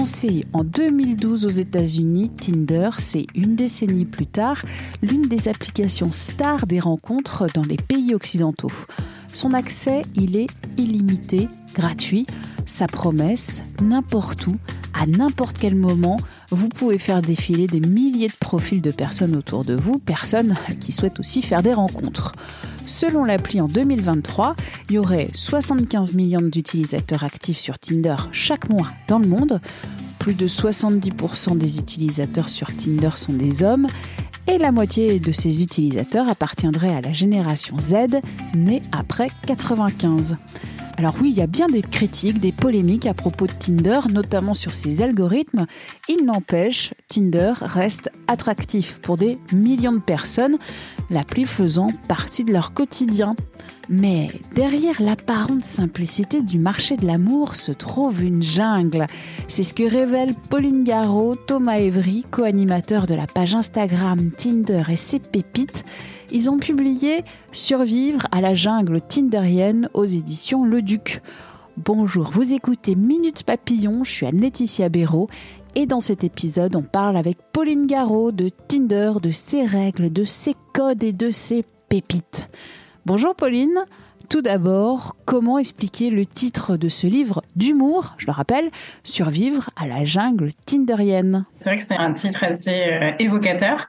Lancé en 2012 aux États-Unis, Tinder, c'est une décennie plus tard l'une des applications stars des rencontres dans les pays occidentaux. Son accès, il est illimité, gratuit. Sa promesse, n'importe où, à n'importe quel moment, vous pouvez faire défiler des milliers de profils de personnes autour de vous, personnes qui souhaitent aussi faire des rencontres. Selon l'appli en 2023, il y aurait 75 millions d'utilisateurs actifs sur Tinder chaque mois dans le monde. Plus de 70% des utilisateurs sur Tinder sont des hommes et la moitié de ces utilisateurs appartiendraient à la génération Z, née après 95. Alors oui, il y a bien des critiques, des polémiques à propos de Tinder, notamment sur ses algorithmes. Il n'empêche, Tinder reste attractif pour des millions de personnes, l'appli faisant partie de leur quotidien. Mais derrière l'apparente simplicité du marché de l'amour se trouve une jungle. C'est ce que révèlent Pauline Garot, Thomas Evry, co-animateurs de la page Instagram Tinder et ses pépites. Ils ont publié Survivre à la jungle tinderienne aux éditions Le Duc. Bonjour, vous écoutez Minute Papillon, je suis Anne-Laetitia Béraud et dans cet épisode, on parle avec Pauline Garot de Tinder, de ses règles, de ses codes et de ses pépites. Bonjour Pauline. Tout d'abord, comment expliquer le titre de ce livre d'humour, je le rappelle, Survivre à la jungle tinderienne? C'est vrai que c'est un titre assez euh, évocateur.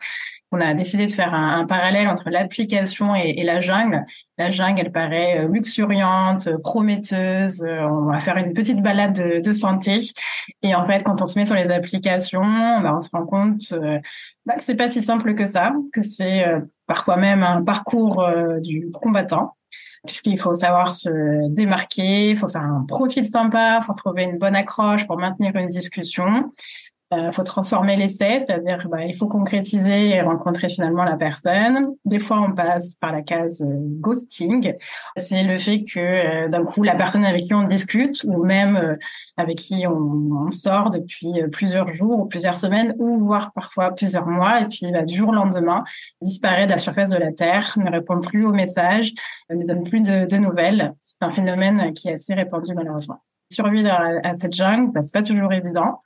On a décidé de faire un, parallèle entre l'application et, la jungle. La jungle, elle paraît euh, luxuriante, prometteuse. Euh, on va faire une petite balade de, santé. Et en fait, quand on se met sur les applications, bah, on se rend compte bah, que c'est pas si simple que ça, que c'est parfois même un parcours euh, du combattant, puisqu'il faut savoir se démarquer, il faut faire un profil sympa, il faut trouver une bonne accroche pour maintenir une discussion. Il euh, faut transformer l'essai, c'est-à-dire bah, il faut concrétiser et rencontrer finalement la personne. Des fois, on passe par la case euh, ghosting. C'est le fait que euh, d'un coup, la personne avec qui on discute ou même avec qui on, sort depuis plusieurs jours ou plusieurs semaines ou voire parfois plusieurs mois et puis bah, du jour au lendemain disparaît de la surface de la Terre, ne répond plus aux messages, ne donne plus de, de nouvelles. C'est un phénomène qui est assez répandu malheureusement. Survivre à, à cette jungle, bah, c'est pas toujours évident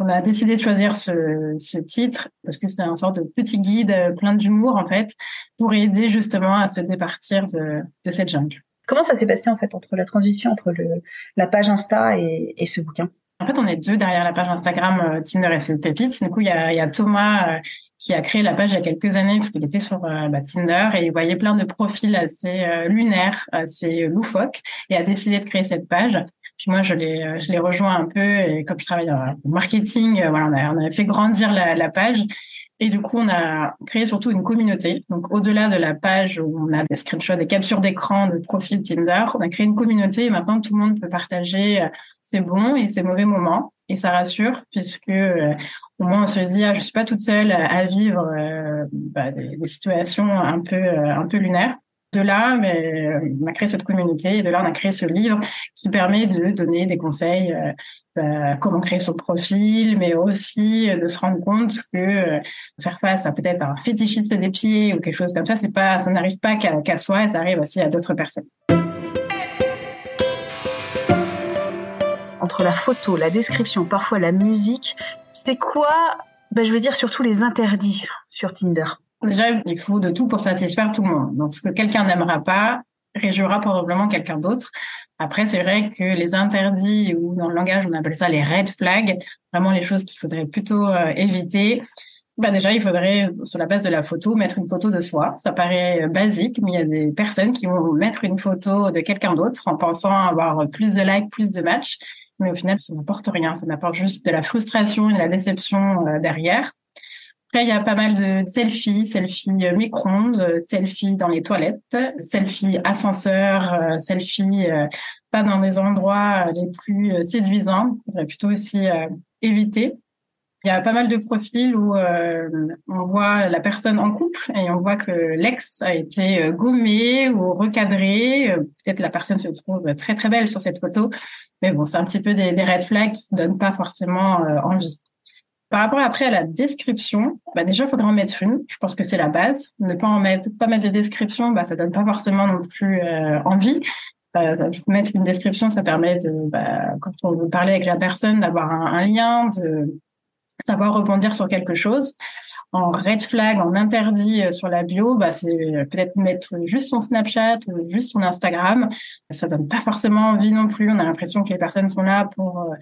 on a décidé de choisir ce, titre parce que c'est un sorte de petit guide euh, plein d'humour en fait pour aider justement à se départir de, cette jungle. Comment ça s'est passé en fait entre la transition entre le, la page Insta et, ce bouquin? En fait, on est deux derrière la page Instagram euh, Tinder et ses pépites. Du coup, il y a, Thomas euh, qui a créé la page il y a quelques années parce qu'il était sur bah, Tinder et il voyait plein de profils assez lunaires, assez loufoques et a décidé de créer cette page. Puis moi, je l'ai, euh, je l'ai rejoint un peu et comme je travaille en marketing, euh, voilà, on a, on a fait grandir la, la page. Et du coup, on a créé surtout une communauté. Donc, au-delà de la page où on a des screenshots, des captures d'écran de profil Tinder, on a créé une communauté et maintenant tout le monde peut partager euh, ses bons et ses mauvais moments. Et ça rassure puisque au moins on se dit, ah, je suis pas toute seule à vivre bah, des, des, situations un peu un peu lunaires de là, mais, euh, on a créé cette communauté et de là, on a créé ce livre qui permet de donner des conseils, euh, euh, comment créer son profil, mais aussi de se rendre compte que faire face à peut-être un fétichiste des pieds ou quelque chose comme ça, c'est pas, ça n'arrive pas qu'à soi, ça arrive aussi à d'autres personnes. Entre la photo, la description, parfois la musique, c'est quoi? Ben, Je veux dire surtout les interdits sur Tinder. Déjà, il faut de tout pour satisfaire tout le monde. Donc, ce que quelqu'un n'aimera pas réjouira probablement quelqu'un d'autre. Après, c'est vrai que les interdits, ou dans le langage, on appelle ça les red flags, vraiment les choses qu'il faudrait plutôt euh, éviter. Bah déjà, il faudrait, sur la base de la photo, mettre une photo de soi. Ça paraît basique, mais il y a des personnes qui vont mettre une photo de quelqu'un d'autre en pensant avoir plus de likes, plus de matchs. Mais au final, ça n'apporte rien. Ça n'apporte juste de la frustration et de la déception euh, derrière. Après, il y a pas mal de selfies, selfies micro-ondes, selfies dans les toilettes, selfies ascenseurs, selfies pas dans des endroits les plus séduisants. Il faudrait plutôt aussi éviter. Il y a pas mal de profils où euh, on voit la personne en couple et on voit que l'ex a été euh, gommé ou recadré. Euh, peut-être la personne se trouve très très belle sur cette photo, mais bon, c'est un petit peu des, red flags qui donnent pas forcément envie. Par rapport après à la description, bah déjà il faudra en mettre une. Je pense que c'est la base. Ne pas en mettre, pas mettre de description, bah ça donne pas forcément non plus envie. mettre une description, ça permet de, bah, quand on veut parler avec la personne, d'avoir un, un lien, de savoir rebondir sur quelque chose. En red flag, en interdit euh, sur la bio, bah, c'est euh, peut-être mettre juste son Snapchat ou juste son Instagram. Ça donne pas forcément envie non plus. On a l'impression que les personnes sont là pour euh,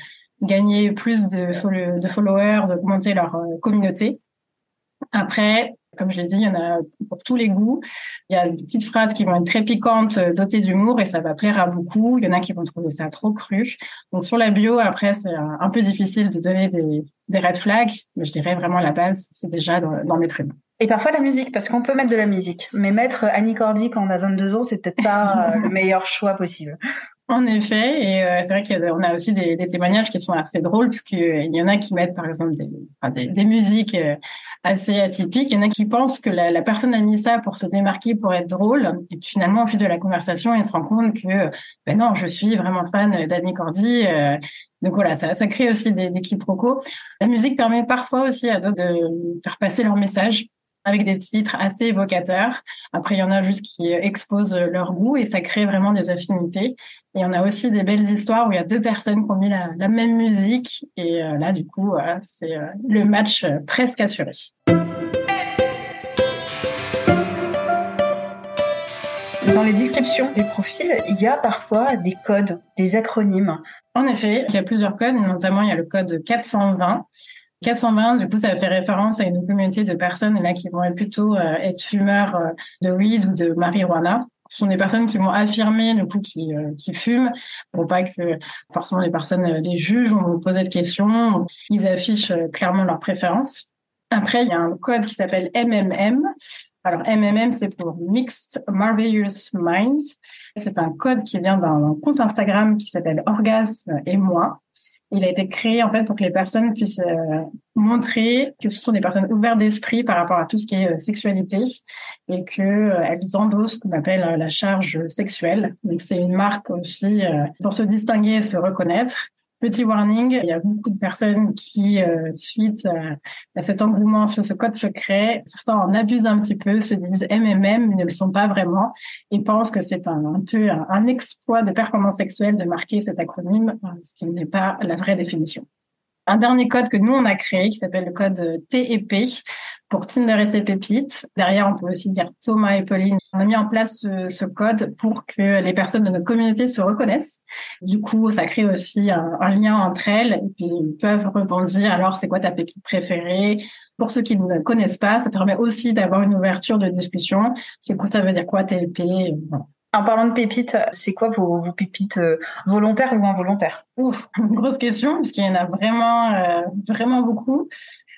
gagner plus de, de followers, d'augmenter leur communauté. Après, comme je l'ai dit, il y en a pour tous les goûts. Il y a des petites phrases qui vont être très piquantes, euh, dotées d'humour, et ça va plaire à beaucoup. Il y en a qui vont trouver ça trop cru. Donc sur la bio, après, c'est un peu difficile de donner des, des red flags, mais je dirais vraiment la base, c'est déjà dans, mettre une. Et parfois la musique, parce qu'on peut mettre de la musique, mais mettre Annie Cordy quand on a 22 ans, c'est peut-être pas euh, le meilleur choix possible. En effet, et euh, c'est vrai qu'on a aussi des, témoignages qui sont assez drôles, parce qu'il y en a qui mettent par exemple des, musiques assez atypique. Il y en a qui pensent que la, personne a mis ça pour se démarquer, pour être drôle. Et puis finalement, au fil de la conversation, il se rend compte que ben non, je suis vraiment fan d'Annie Cordy. Euh, donc voilà, ça, ça crée aussi des, des quiproquos. La musique permet parfois aussi à d'autres de faire passer leur message avec des titres assez évocateurs. Après, il y en a juste qui exposent leur goût et ça crée vraiment des affinités. Et on a aussi des belles histoires où il y a deux personnes qui ont mis la, même musique et euh, là, du coup, c'est euh, le match euh, presque assuré. Dans les descriptions des profils, il y a parfois des codes, des acronymes. En effet, il y a plusieurs codes, notamment il y a le code 420 420, du coup, ça fait référence à une communauté de personnes là qui vont plutôt euh, être fumeurs euh, de weed ou de marijuana. Ce sont des personnes qui vont affirmer du coup qui, euh, qui fument pour pas que forcément les personnes les jugent vont poser de questions. Ils affichent clairement leurs préférences. Après, il y a un code qui s'appelle MMM. Alors MMM, c'est pour Mixed Marvelous Minds. C'est un code qui vient d'un compte Instagram qui s'appelle Orgasme et moi il a été créé en fait pour que les personnes puissent euh, montrer que ce sont des personnes ouvertes d'esprit par rapport à tout ce qui est euh, sexualité et que euh, endossent ce qu'on appelle la charge sexuelle. Donc c'est une marque aussi pour se distinguer et se reconnaître. Petit warning, il y a beaucoup de personnes qui, euh, suite à cet engouement sur ce code secret, certains en abusent un petit peu, se disent MMM, mais ne le sont pas vraiment, et pensent que c'est un, peu un, exploit de performance sexuelle de marquer cet acronyme, ce qui n'est pas la vraie définition. Un dernier code que nous, on a créé, qui s'appelle le code TEP, pour Tinder et ses pépites. Derrière, on peut aussi dire Thomas et Pauline. On a mis en place ce, code pour que les personnes de notre communauté se reconnaissent. Du coup, ça crée aussi un, lien entre elles et puis ils peuvent rebondir. Alors, c'est quoi ta pépite préférée? Pour ceux qui ne connaissent pas, ça permet aussi d'avoir une ouverture de discussion. C'est quoi ça veut dire quoi TLP En parlant de pépites, c'est quoi vos, pépites euh, volontaires ou involontaires? Ouf, grosse question, puisqu'il y en a vraiment, euh, vraiment beaucoup.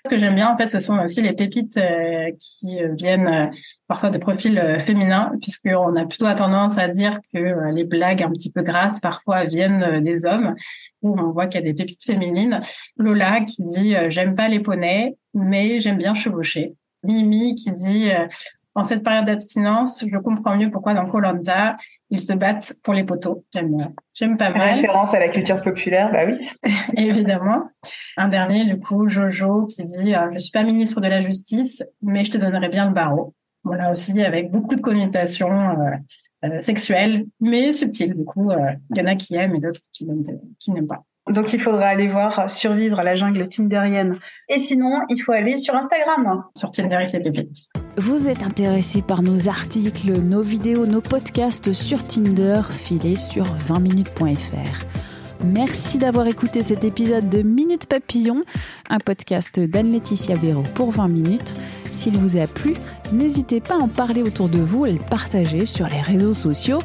Ce que j'aime bien, en fait, ce sont aussi les pépites euh, qui viennent parfois de profils féminins, puisqu'on a plutôt tendance à dire que les blagues un petit peu grasses parfois viennent des hommes, où on voit qu'il y a des pépites féminines. Lola qui dit j'aime pas les poneys, mais j'aime bien chevaucher. Mimi qui dit en cette période d'abstinence, je comprends mieux pourquoi dans Colanta, ils se battent pour les poteaux. J'aime, j'aime pas mal. Référence à la culture populaire, bah oui. Évidemment. Un dernier, du coup, Jojo, qui dit euh, Je suis pas ministre de la Justice, mais je te donnerai bien le barreau. Voilà aussi avec beaucoup de connotations euh, euh, sexuelles, mais subtiles. Du coup, il y en a qui aiment et d'autres qui, qui n'aiment pas. Donc il faudra aller voir Survivre à la jungle tinderienne. Et sinon, il faut aller sur Instagram. Sur Tinder et ses pépites. Vous êtes intéressé par nos articles, nos vidéos, nos podcasts sur Tinder, filez sur 20minutes.fr. Merci d'avoir écouté cet épisode de Minute Papillon, un podcast d'Anne-Laetitia Véro pour 20 minutes. S'il vous a plu, n'hésitez pas à en parler autour de vous et le partager sur les réseaux sociaux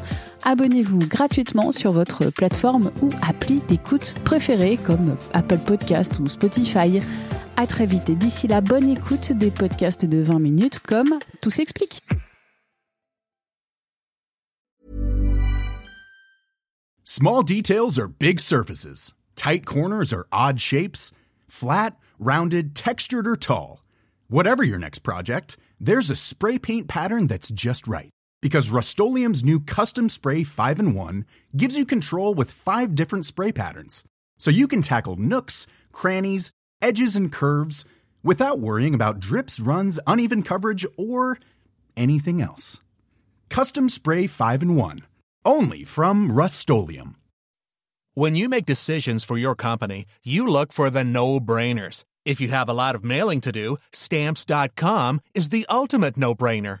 abonnez-vous gratuitement sur votre plateforme ou appli d'écoute préférée comme Apple Podcast ou Spotify. À très vite et d'ici là, bonne écoute des podcasts de 20 minutes comme Tout s'explique. Small details are big surfaces. Tight corners are odd shapes. Flat, rounded, textured, or tall. Whatever your next project, there's a spray paint pattern that's just right. Because Rust new Custom Spray 5 in 1 gives you control with five different spray patterns. So you can tackle nooks, crannies, edges, and curves without worrying about drips, runs, uneven coverage, or anything else. Custom Spray 5 in 1. Only from Rust When you make decisions for your company, you look for the no brainers. If you have a lot of mailing to do, stamps.com is the ultimate no brainer.